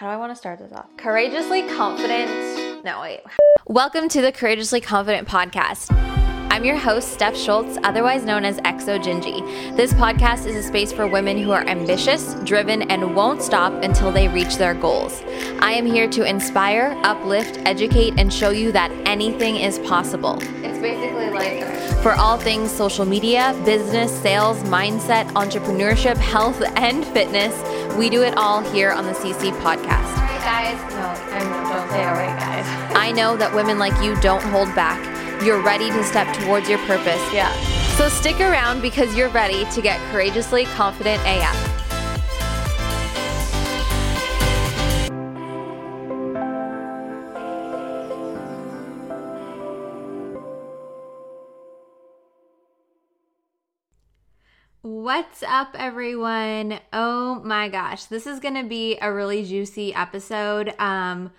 how do I want to start this off? Courageously confident. No, wait. Welcome to the Courageously Confident podcast. I'm your host, Steph Schultz, otherwise known as Exo Gingy. This podcast is a space for women who are ambitious, driven, and won't stop until they reach their goals. I am here to inspire, uplift, educate, and show you that anything is possible. It's basically like for all things social media, business, sales, mindset, entrepreneurship, health, and fitness. We do it all here on the CC podcast. All right, guys. No, I don't say all right, guys. I know that women like you don't hold back. You're ready to step towards your purpose. Yeah. So stick around because you're ready to get courageously confident AF. What's up, everyone? Oh my gosh, this is gonna be a really juicy episode. Um,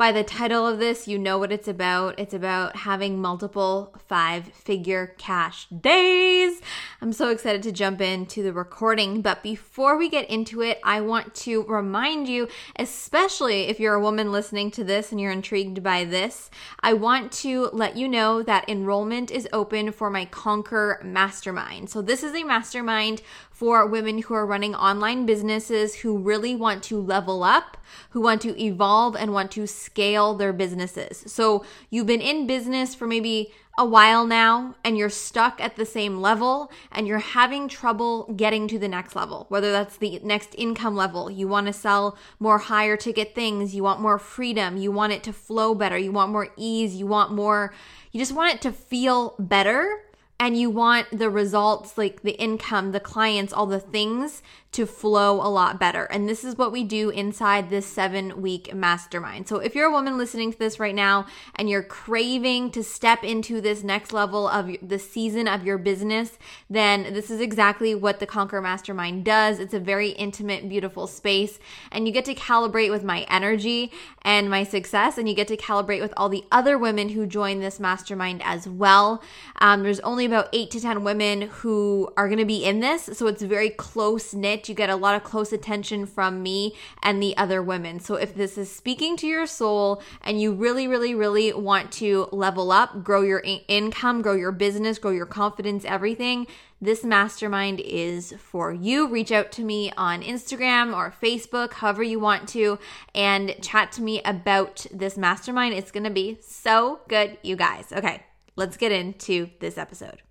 by the title of this, you know what it's about. It's about having multiple five figure cash days. I'm so excited to jump into the recording. But before we get into it, I want to remind you, especially if you're a woman listening to this and you're intrigued by this, I want to let you know that enrollment is open for my Conquer Mastermind. So, this is a mastermind for women who are running online businesses who really want to level up, who want to evolve, and want to scale their businesses. So you've been in business for maybe a while now and you're stuck at the same level and you're having trouble getting to the next level, whether that's the next income level. You want to sell more higher ticket things, you want more freedom, you want it to flow better, you want more ease, you want more, you just want it to feel better and you want the results like the income, the clients, all the things to flow a lot better. And this is what we do inside this seven week mastermind. So if you're a woman listening to this right now and you're craving to step into this next level of the season of your business, then this is exactly what the Conquer Mastermind does. It's a very intimate, beautiful space. And you get to calibrate with my energy and my success. And you get to calibrate with all the other women who join this mastermind as well. Um, there's only about eight to 10 women who are going to be in this. So it's very close knit you get a lot of close attention from me and the other women. So if this is speaking to your soul and you really, really, really want to level up, grow your income, grow your business, grow your confidence, everything, this mastermind is for you. Reach out to me on Instagram or Facebook, however you want to, and chat to me about this mastermind. It's going to be so good, you guys. Okay, let's get into this episode.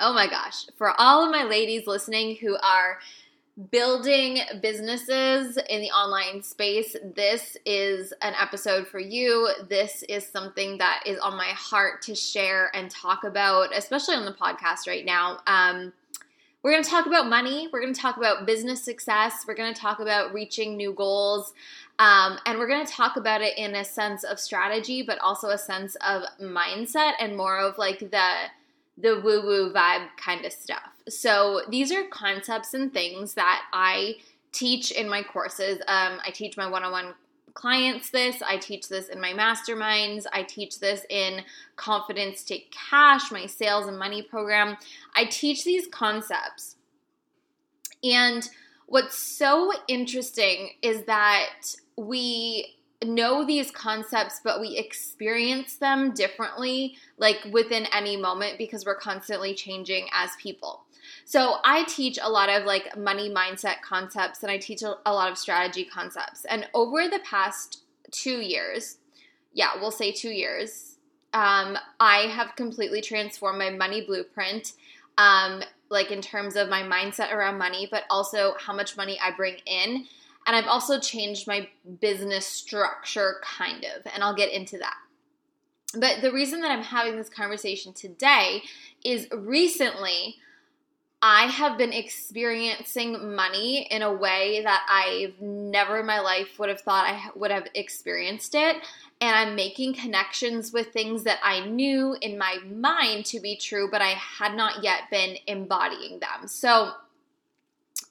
Oh my gosh. For all of my ladies listening who are building businesses in the online space, this is an episode for you. This is something that is on my heart to share and talk about, especially on the podcast right now. Um, we're going to talk about money. We're going to talk about business success. We're going to talk about reaching new goals. Um, and we're going to talk about it in a sense of strategy, but also a sense of mindset and more of like the the woo woo vibe kind of stuff. So these are concepts and things that I teach in my courses. Um, I teach my one on one clients this. I teach this in my masterminds. I teach this in Confidence to Cash, my sales and money program. I teach these concepts. And what's so interesting is that we know these concepts, but we experience them differently, like within any moment, because we're constantly changing as people. So I teach a lot of like money mindset concepts and I teach a, lot of strategy concepts. And over the past two years, yeah, we'll say two years, um, I have completely transformed my money blueprint. Um, like in terms of my mindset around money, but also how much money I bring in and I've also changed my business structure, kind of, and I'll get into that. But the reason that I'm having this conversation today is recently I have been experiencing money in a way that I've never in my life would have thought I would have experienced it. And I'm making connections with things that I knew in my mind to be true, but I had not yet been embodying them. So,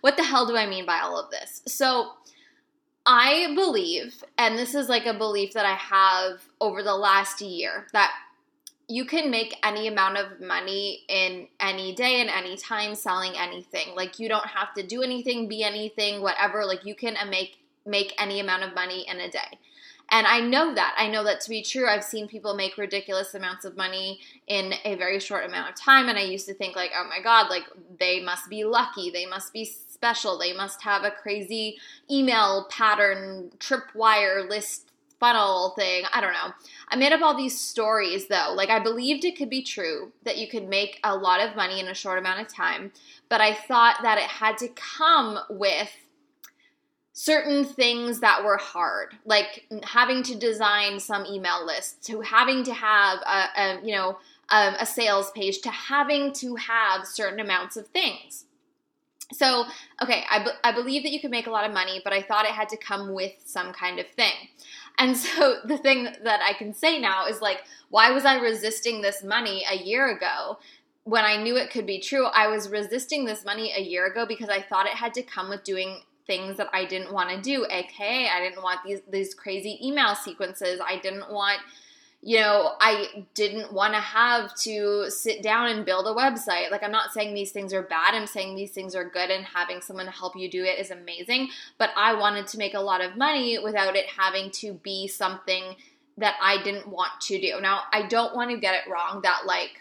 what the hell do I mean by all of this? So, I believe, and this is like a belief that I have over the last year, that you can make any amount of money in any day and any time selling anything. Like you don't have to do anything, be anything, whatever. Like you can uh, make make any amount of money in a day. And I know that. I know that to be true. I've seen people make ridiculous amounts of money in a very short amount of time. And I used to think, like, oh my God, like they must be lucky. They must be special. They must have a crazy email pattern, tripwire list funnel thing. I don't know. I made up all these stories though. Like I believed it could be true that you could make a lot of money in a short amount of time, but I thought that it had to come with certain things that were hard, like having to design some email lists, to having to have a, a you know a, a sales page, to having to have certain amounts of things. So, okay, I, be- I believe that you could make a lot of money, but I thought it had to come with some kind of thing. And so the thing that I can say now is like, why was I resisting this money a year ago? When I knew it could be true, I was resisting this money a year ago because I thought it had to come with doing things that I didn't want to do. AKA, I didn't want these these crazy email sequences. I didn't want you know, I didn't want to have to sit down and build a website. Like, I'm not saying these things are bad. I'm saying these things are good, and having someone help you do it is amazing. But I wanted to make a lot of money without it having to be something that I didn't want to do. Now, I don't want to get it wrong that, like,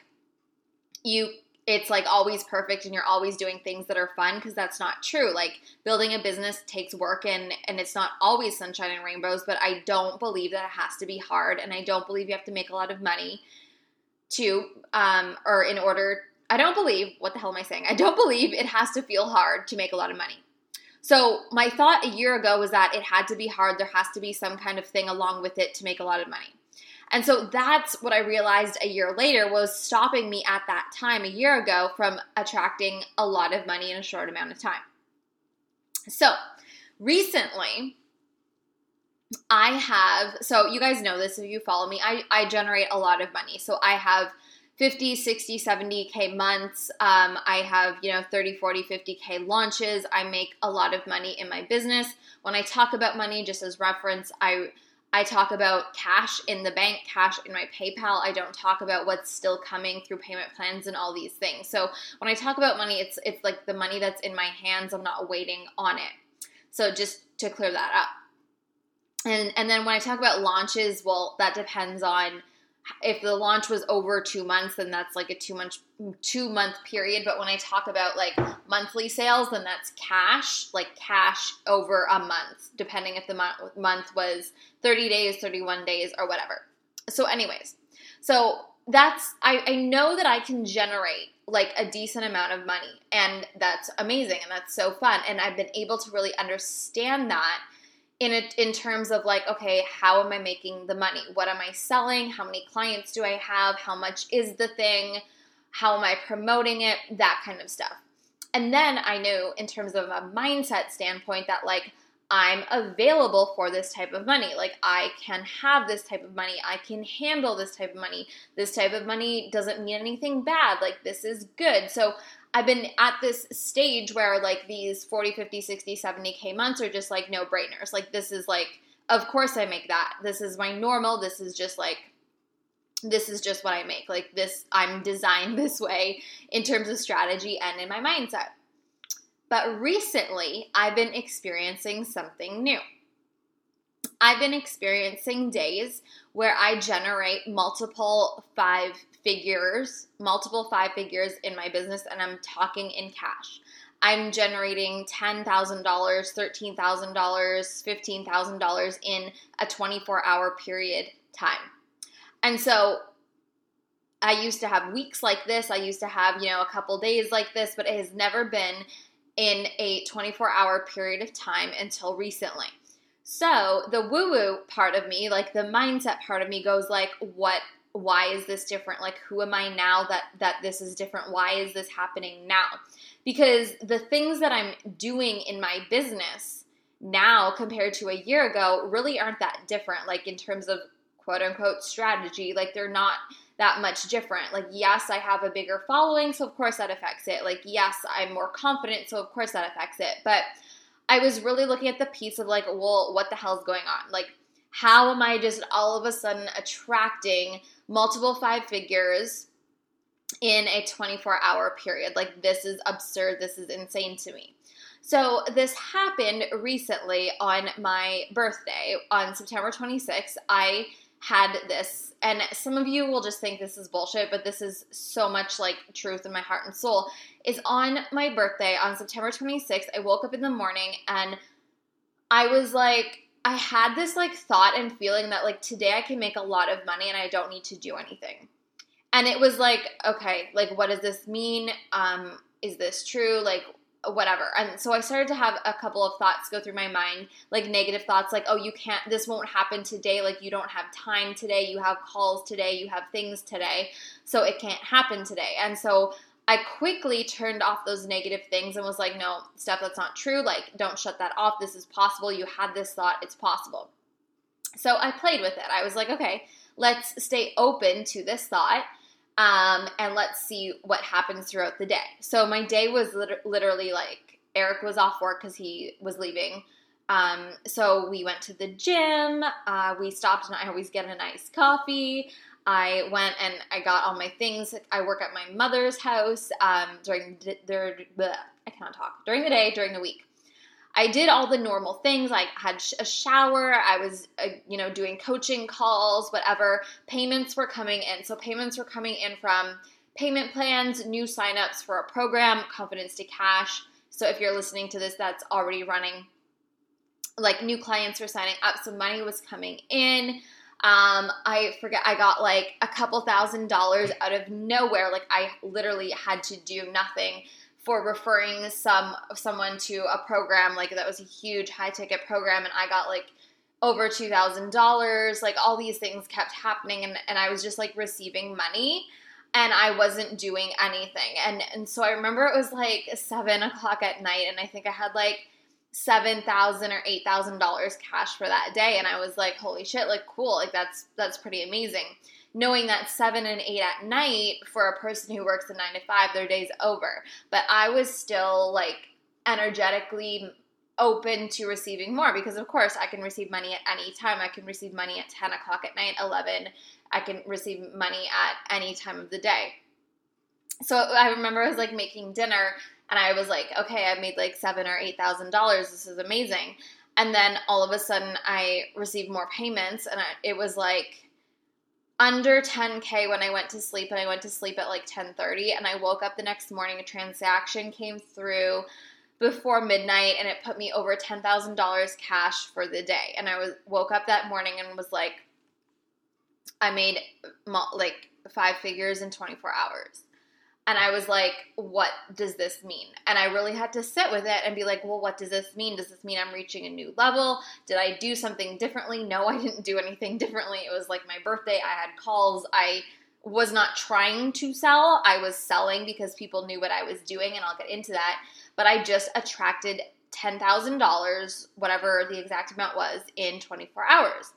you it's like always perfect and you're always doing things that are fun because that's not true. Like building a business takes work and and it's not always sunshine and rainbows, but I don't believe that it has to be hard and I don't believe you have to make a lot of money to um or in order I don't believe what the hell am I saying? I don't believe it has to feel hard to make a lot of money. So, my thought a year ago was that it had to be hard. There has to be some kind of thing along with it to make a lot of money. And so that's what I realized a year later was stopping me at that time a year ago from attracting a lot of money in a short amount of time. So recently, I have, so you guys know this if you follow me, I, I generate a lot of money. So I have 50, 60, 70K months. Um, I have, you know, 30, 40, 50K launches. I make a lot of money in my business. When I talk about money, just as reference, I I talk about cash in the bank, cash in my PayPal. I don't talk about what's still coming through payment plans and all these things. So when I talk about money, it's it's like the money that's in my hands. I'm not waiting on it. So just to clear that up. And and then when I talk about launches, well, that depends on if the launch was over two months, then that's like a two month two month period. But when I talk about like monthly sales, then that's cash, like cash over a month, depending if the month month was 30 days, 31 days, or whatever. So, anyways, so that's I, I know that I can generate like a decent amount of money and that's amazing and that's so fun. And I've been able to really understand that in it in terms of like okay how am i making the money? What am i selling? How many clients do i have? How much is the thing? How am i promoting it? That kind of stuff. And then i knew in terms of a mindset standpoint that like i'm available for this type of money like i can have this type of money i can handle this type of money this type of money doesn't mean anything bad like this is good so I've been at this stage where like these 40, 50, 60, 70K months are just like no brainers. Like, this is like, of course I make that. This is my normal. This is just like, this is just what I make. Like, this, I'm designed this way in terms of strategy and in my mindset. But recently, I've been experiencing something new. I've been experiencing days where I generate multiple five figures, multiple five figures in my business, and I'm talking in cash. I'm generating $10,000, $13,000, $15,000 in a 24 hour period time. And so I used to have weeks like this. I used to have, you know, a couple days like this, but it has never been in a 24 hour period of time until recently. So the woo woo part of me, like the mindset part of me, goes like, what? Why is this different? Like, who am I now that that this is different? Why is this happening now? Because the things that I'm doing in my business now compared to a year ago really aren't that different. Like in terms of quote unquote strategy, like they're not that much different. Like, yes, I have a bigger following, so of course that affects it. Like, yes, I'm more confident, so of course that affects it. But I was really looking at the piece of like, well, what the hell's going on? Like, how am I just all of a sudden attracting multiple five figures in a 24 hour period. Like, this is absurd. This is insane to me. So, this happened recently on my birthday on September 26th. I had this, and some of you will just think this is bullshit, but this is so much like truth in my heart and soul. Is on my birthday on September 26th, I woke up in the morning and I was like, I had this like thought and feeling that like today I can make a lot of money and I don't need to do anything. And it was like, okay, like what does this mean? Um, is this true? Like whatever. And so I started to have a couple of thoughts go through my mind, like negative thoughts, like, oh, you can't, this won't happen today. Like, you don't have time today. You have calls today. You have things today. So it can't happen today. And so I quickly turned off those negative things and was like, no, stuff that's not true. Like, don't shut that off. This is possible. You had this thought. It's possible. So I played with it. I was like, okay, let's stay open to this thought um, and let's see what happens throughout the day. So my day was lit- literally like Eric was off work because he was leaving. Um, so we went to the gym. Uh, we stopped and I always get a nice coffee. I went and I got all my things. I work at my mother's house um, during the, I cannot talk during the day during the week. I did all the normal things. I had a shower. I was, uh, you know, doing coaching calls, whatever. Payments were coming in. So payments were coming in from payment plans, new signups for a program, Confidence to Cash. So if you're listening to this, that's already running. Like new clients were signing up, so money was coming in. Um, I forget, I got like a couple thousand dollars out of nowhere. Like I literally had to do nothing for referring some someone to a program like that was a huge high ticket program and I got like over $2000 like all these things kept happening and, and I was just like receiving money and I wasn't doing anything. And and so I remember it was like seven o'clock at night and I think I had like seven thousand or eight thousand dollars cash for that day and I was like holy shit like cool like that's that's pretty amazing knowing that seven and eight at night for a person who works a nine to five, their day's over. But I was still like energetically open to receiving more because of course I can receive money at any time. I can receive money at 10 o'clock at night, 11. I can receive money at any time of the day. So I remember I was like making dinner and I was like, okay, I made like seven or eight thousand dollars. This is amazing. And then all of a sudden I received more payments and I, it was like under 10k when I went to sleep and I went to sleep at like 10:30 and I woke up the next morning a transaction came through before midnight and it put me over $10,000 cash for the day and I was woke up that morning and was like I made like five figures in 24 hours. And I was like, what does this mean? And I really had to sit with it and be like, well, what does this mean? Does this mean I'm reaching a new level? Did I do something differently? No, I didn't do anything differently. It was like my birthday. I had calls. I was not trying to sell. I was selling because people knew what I was doing, and I'll get into that. But I just attracted $10,000, whatever the exact amount was, in 24 hours.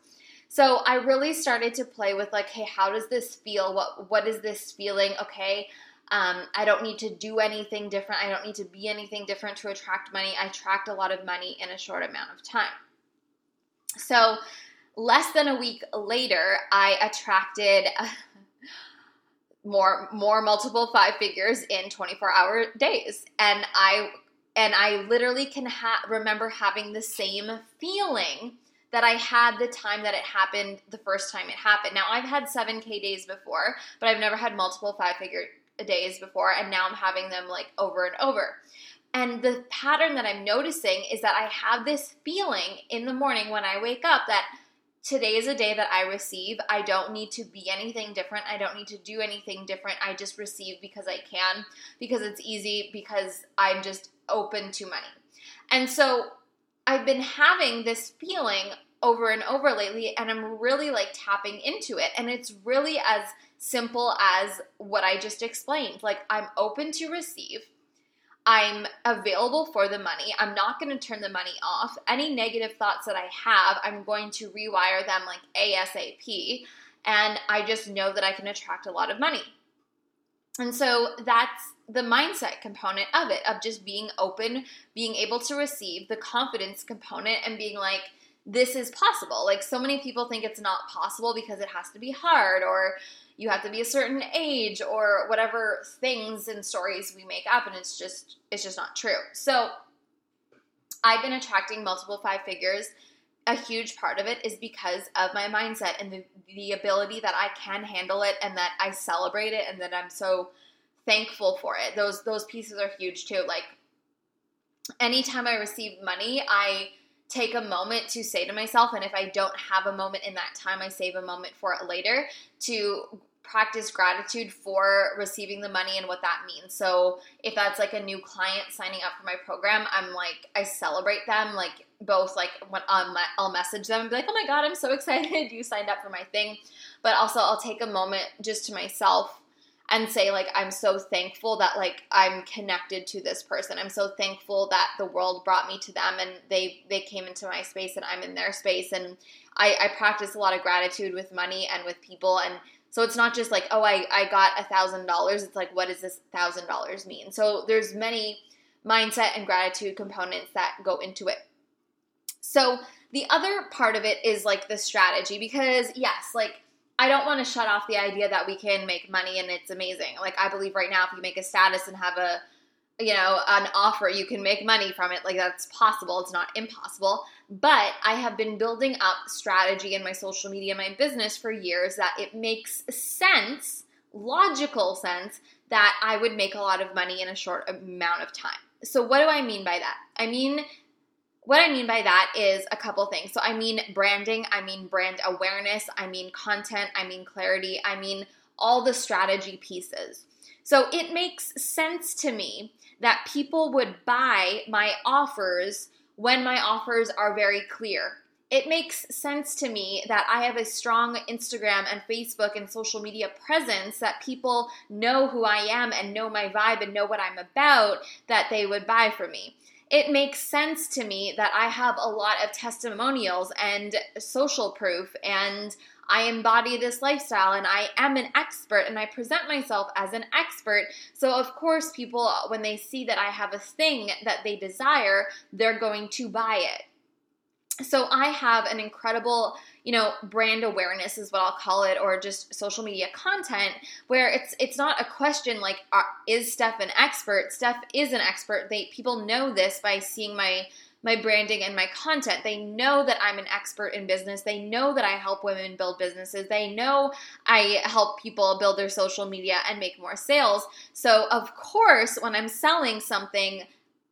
So I really started to play with like, hey, how does this feel? What what is this feeling? Okay, um, I don't need to do anything different. I don't need to be anything different to attract money. I attract a lot of money in a short amount of time. So, less than a week later, I attracted more more multiple five figures in 24 hour days, and I and I literally can ha- remember having the same feeling that I had the time that it happened the first time it happened. Now I've had 7k days before, but I've never had multiple five figure days before, and now I'm having them like over and over. And the pattern that I'm noticing is that I have this feeling in the morning when I wake up that today is a day that I receive. I don't need to be anything different. I don't need to do anything different. I just receive because I can, because it's easy, because I'm just open to money. And so I've been having this feeling over and over lately, and I'm really like tapping into it. And it's really as simple as what I just explained. Like, I'm open to receive. I'm available for the money. I'm not going to turn the money off. Any negative thoughts that I have, I'm going to rewire them like ASAP. And I just know that I can attract a lot of money. And so that's the mindset component of it, of just being open, being able to receive, the confidence component, and being like, this is possible. Like, so many people think it's not possible because it has to be hard or, you have to be a certain age or whatever things and stories we make up and it's just it's just not true. So I've been attracting multiple five figures. A huge part of it is because of my mindset and the, the ability that I can handle it and that I celebrate it and that I'm so thankful for it. Those those pieces are huge too. Like anytime I receive money, I take a moment to say to myself, and if I don't have a moment in that time, I save a moment for it later to practice gratitude for receiving the money and what that means. So if that's like a new client signing up for my program, I'm like I celebrate them like both like when um, I'll message them and be like, "Oh my god, I'm so excited you signed up for my thing." But also I'll take a moment just to myself and say like I'm so thankful that like I'm connected to this person. I'm so thankful that the world brought me to them and they they came into my space and I'm in their space. And I, I practice a lot of gratitude with money and with people. And so it's not just like oh I, I got a thousand dollars. It's like what does this thousand dollars mean? So there's many mindset and gratitude components that go into it. So the other part of it is like the strategy because yes like I don't want to shut off the idea that we can make money and it's amazing. Like I believe right now if you make a status and have a you know, an offer, you can make money from it. Like that's possible. It's not impossible. But I have been building up strategy in my social media, my business for years that it makes sense, logical sense that I would make a lot of money in a short amount of time. So what do I mean by that? I mean what I mean by that is a couple things. So, I mean branding, I mean brand awareness, I mean content, I mean clarity, I mean all the strategy pieces. So, it makes sense to me that people would buy my offers when my offers are very clear. It makes sense to me that I have a strong Instagram and Facebook and social media presence that people know who I am and know my vibe and know what I'm about, that they would buy from me it makes sense to me that I have a lot of testimonials and social proof and I embody this lifestyle and I am an expert and I present myself as an expert. So, of course, people, when they see that I have a thing that they desire, they're going to buy it. So, I have an incredible you know brand awareness is what I'll call it or just social media content where it's it's not a question like are, is Steph an expert Steph is an expert they people know this by seeing my my branding and my content. They know that I'm an expert in business. They know that I help women build businesses. They know I help people build their social media and make more sales. So, of course, when I'm selling something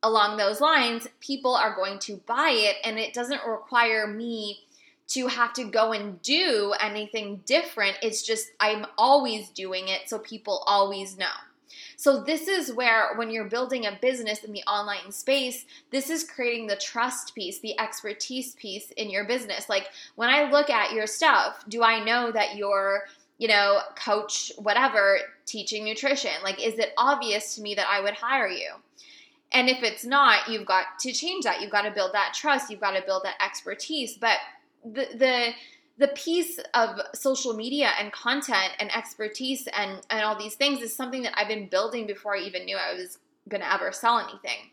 along those lines, people are going to buy it and it doesn't require me to have to go and do anything different. It's just I'm always doing it so people always know. So, this is where, when you're building a business in the online space, this is creating the trust piece, the expertise piece in your business. Like, when I look at your stuff, do I know that you're, you know, coach, whatever, teaching nutrition? Like, is it obvious to me that I would hire you? And if it's not, you've got to change that. You've got to build that trust. You've got to build that expertise. But the the the piece of social media and content and expertise and and all these things is something that I've been building before I even knew I was going to ever sell anything.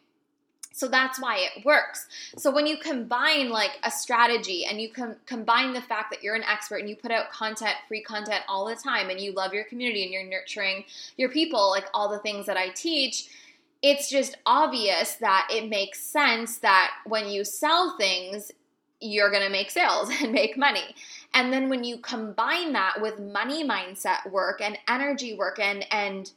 So that's why it works. So when you combine like a strategy and you com- combine the fact that you're an expert and you put out content, free content all the time and you love your community and you're nurturing your people, like all the things that I teach, it's just obvious that it makes sense that when you sell things, you're going to make sales and make money. And then when you combine that with money mindset work and energy work and and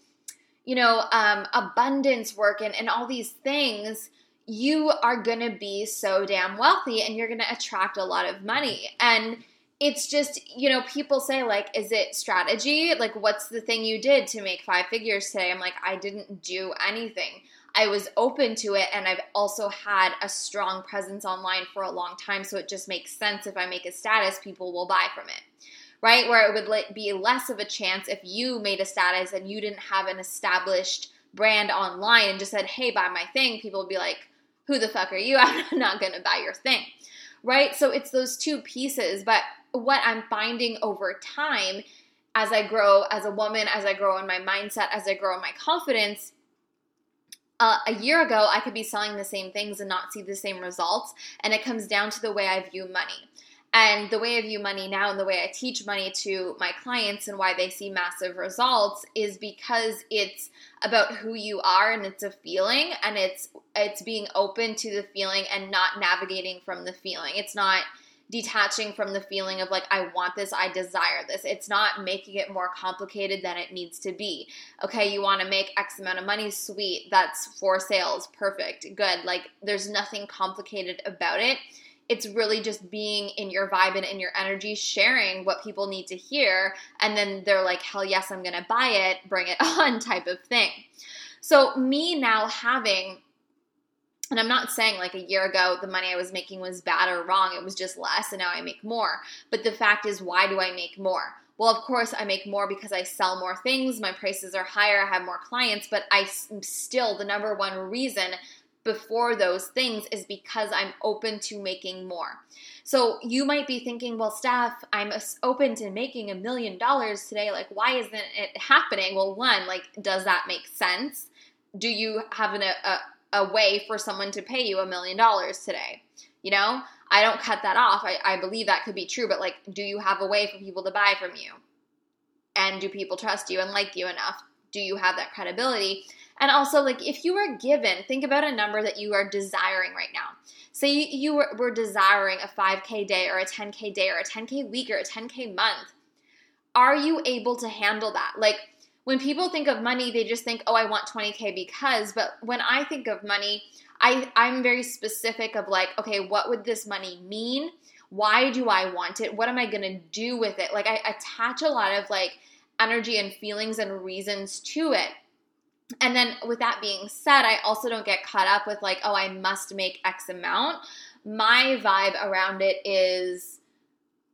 you know um, abundance work and, and all these things, you are going to be so damn wealthy and you're going to attract a lot of money. And it's just, you know, people say, like, is it strategy? Like, what's the thing you did to make five figures today? I'm like, I didn't do anything. I was open to it and I've also had a strong presence online for a long time. So it just makes sense if I make a status, people will buy from it. Right? Where it would be less of a chance if you made a status and you didn't have an established brand online and just said, hey, buy my thing, people would be like, who the fuck are you? I'm not to buy your thing. Right? So it's those two pieces. But what I'm finding over time as I grow as a woman, as I grow in my mindset, as I grow in my confidence, uh, a year ago, I could be selling the same things and not see the same results. And it comes down to the way I view money. And the way I view money now and the way I teach money to my clients and why they see massive results is because it's about who you are and it's a feeling and it's it's being open to the feeling and not navigating from the feeling. It's not detaching from the feeling of like I want this, I desire this. It's not making it more complicated than it needs to be. Okay, you want to make X amount of money, sweet. That's for sales, perfect. Good. Like there's nothing complicated about it it's really just being in your vibe and in your energy, sharing what people need to hear. And then they're like, hell yes, I'm going to buy it, bring it on type of thing. So, me now having, and I'm not saying like a year ago the money I was making was bad or wrong, it was just less and now I make more. But the fact is, why do I make more? Well, of course, I make more because I sell more things, my prices are higher, I have more clients, but I still, the number one reason before those things is because I'm open to making more. So you might be thinking, well, Steph, I'm open to making a million dollars today. Like, why isn't it happening? Well, one, like, does that make sense? Do you have an, a, a way for someone to pay you a million dollars today? You know, I don't cut that off. I, I believe that could be true, but like, do you have a way for people to buy from you? And do people trust you and like you enough? Do you have that credibility? And also, like, if you were given, think about a number that you are desiring right now. Say you were, were desiring a 5K day or a 10K day or a 10K week or a 10K month. Are you able to handle that? Like, when people think of money, they just think, oh, I want 20K because. But when I think of money, I, I'm very specific of like, okay, what would this money mean? Why do I want it? What am I going to do with it? Like, I attach a lot of like energy and feelings and reasons to it and then with that being said, I also don't get caught up with like, oh, I must make X amount. My vibe around it is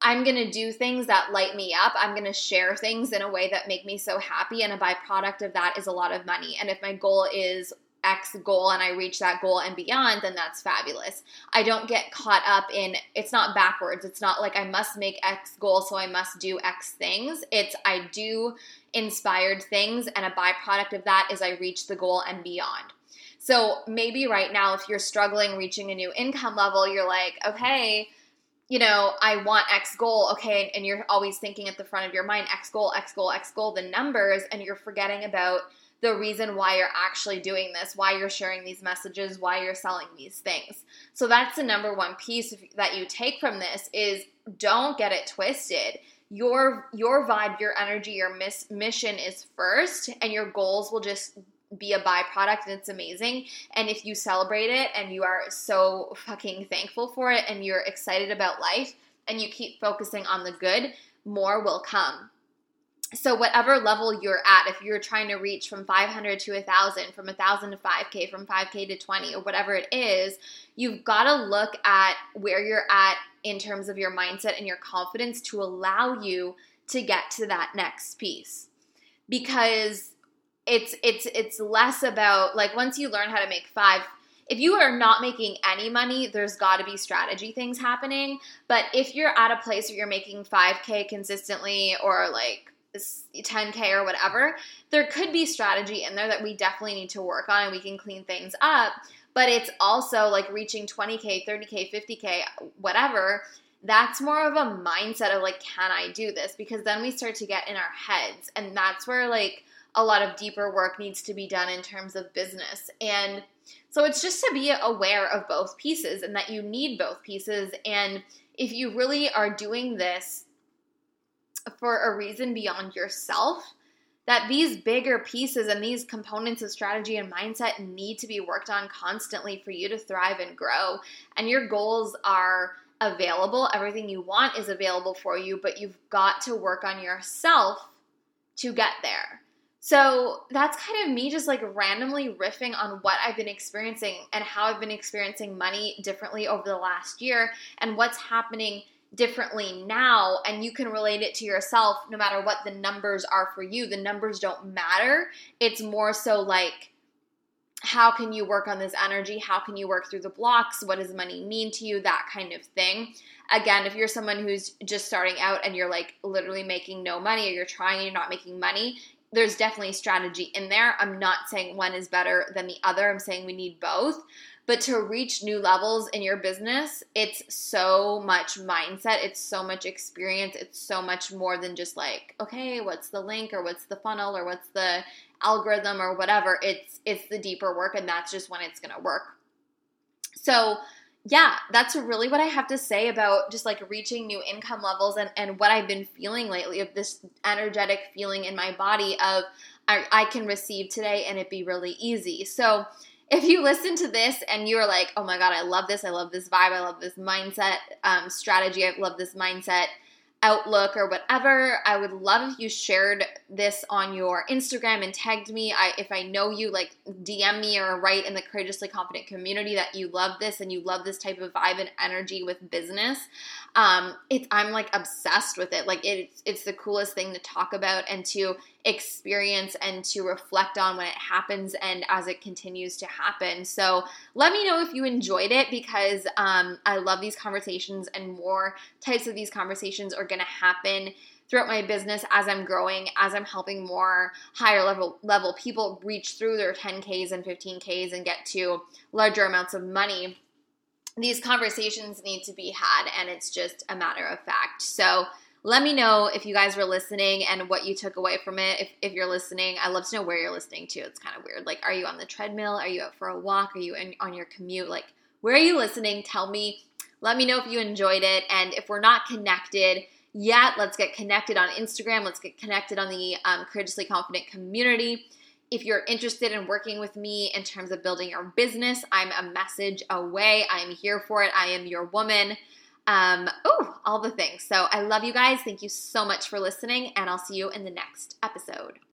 I'm going to do things that light me up. I'm going to share things in a way that make me so happy. And a byproduct of that is a lot of money. And if my goal is X goal and I reach that goal and beyond, then that's fabulous. I don't get caught up in it's not backwards. It's not like I must make X goal, so I must do X things. It's I do inspired things, and a byproduct of that is I reach the goal and beyond. So maybe right now, if you're struggling reaching a new income level, you're like, okay, you know, I want X goal, okay, and you're always thinking at the front of your mind, X goal, X goal, X goal, the numbers, and you're forgetting about the reason why you're actually doing this, why you're sharing these messages, why you're selling these things. So that's the number one piece that you take from this is don't get it twisted. Your your vibe, your energy, your miss, mission is first and your goals will just be a byproduct and it's amazing. And if you celebrate it and you are so fucking thankful for it and you're excited about life and you keep focusing on the good, more will come so whatever level you're at if you're trying to reach from 500 to 1000 from 1000 to 5k from 5k to 20 or whatever it is you've got to look at where you're at in terms of your mindset and your confidence to allow you to get to that next piece because it's it's it's less about like once you learn how to make 5 if you are not making any money, there's got to be strategy things happening. But if you're at a place where you're making 5K consistently or like 10K or whatever, there could be strategy in there that we definitely need to work on and we can clean things up. But it's also like reaching 20K, 30K, 50K, whatever. That's more of a mindset of like, can I do this? Because then we start to get in our heads. And that's where like a lot of deeper work needs to be done in terms of business. And so it's just to be aware of both pieces and that you need both pieces. And if you really are doing this for a reason beyond yourself that these bigger pieces and these components of strategy and mindset need to be worked on constantly for you to thrive and grow. And your goals are available, everything you want is available for you, but you've got to work on yourself to get there. So that's kind of me just like randomly riffing on what I've been experiencing and how I've been experiencing money differently over the last year and what's happening differently now and you can relate it to yourself no matter what the numbers are for you. The numbers don't matter. It's more so like, how can you work on this energy? How can you work through the blocks? What does money mean to you? That kind of thing. Again, if you're someone who's just starting out and you're like literally making no money or you're trying and you're not making money, there's definitely strategy in there. I'm not saying one is better than the other. I'm saying we need both. But to reach new levels in your business, it's so much mindset, it's so much experience, it's so much more than just like, okay, what's the link or what's the funnel or what's the algorithm or whatever. It's it's the deeper work and that's just when it's going to work. So, yeah, that's really what I have to say about just like reaching new income levels and, and what I've been feeling lately of this energetic feeling in my body of I, I can receive today and it be really easy. So if you listen to this and you're like, oh my God, I love this, I love this vibe, I love this mindset um, strategy, I love this mindset outlook or whatever i would love if you shared this on your instagram and tagged me. I, if i know you like dm me or write in the courageously confident community that you love this and you love this type of vibe and energy with business. Um it's i'm like obsessed with it. Like it's it's the coolest thing to talk about and to experience and to reflect on when it happens and as it continues to happen. So let me know if you enjoyed it because um, I love these conversations and more types of these conversations are going to happen throughout my business as I'm growing, as I'm helping more higher level level people reach through their 10Ks and 15Ks and get to larger amounts of money. These conversations need to be had and it's just a matter of fact. So let me know if you guys were listening and what you took away from it. If, if you're listening, I love to know where you're listening to. It's kind of weird. Like, are you on the treadmill? Are you out for a walk? Are you in, on your commute? Like, where are you listening? Tell me. Let me know if you enjoyed it. And if we're not connected yet, let's get connected on Instagram. Let's get connected on the um, Courageously Confident community. If you're interested in working with me in terms of building your business, I'm a message away. I'm here for it. I am your woman. Um, oh, all the things. So I love you guys. Thank you so much for listening, and I'll see you in the next episode.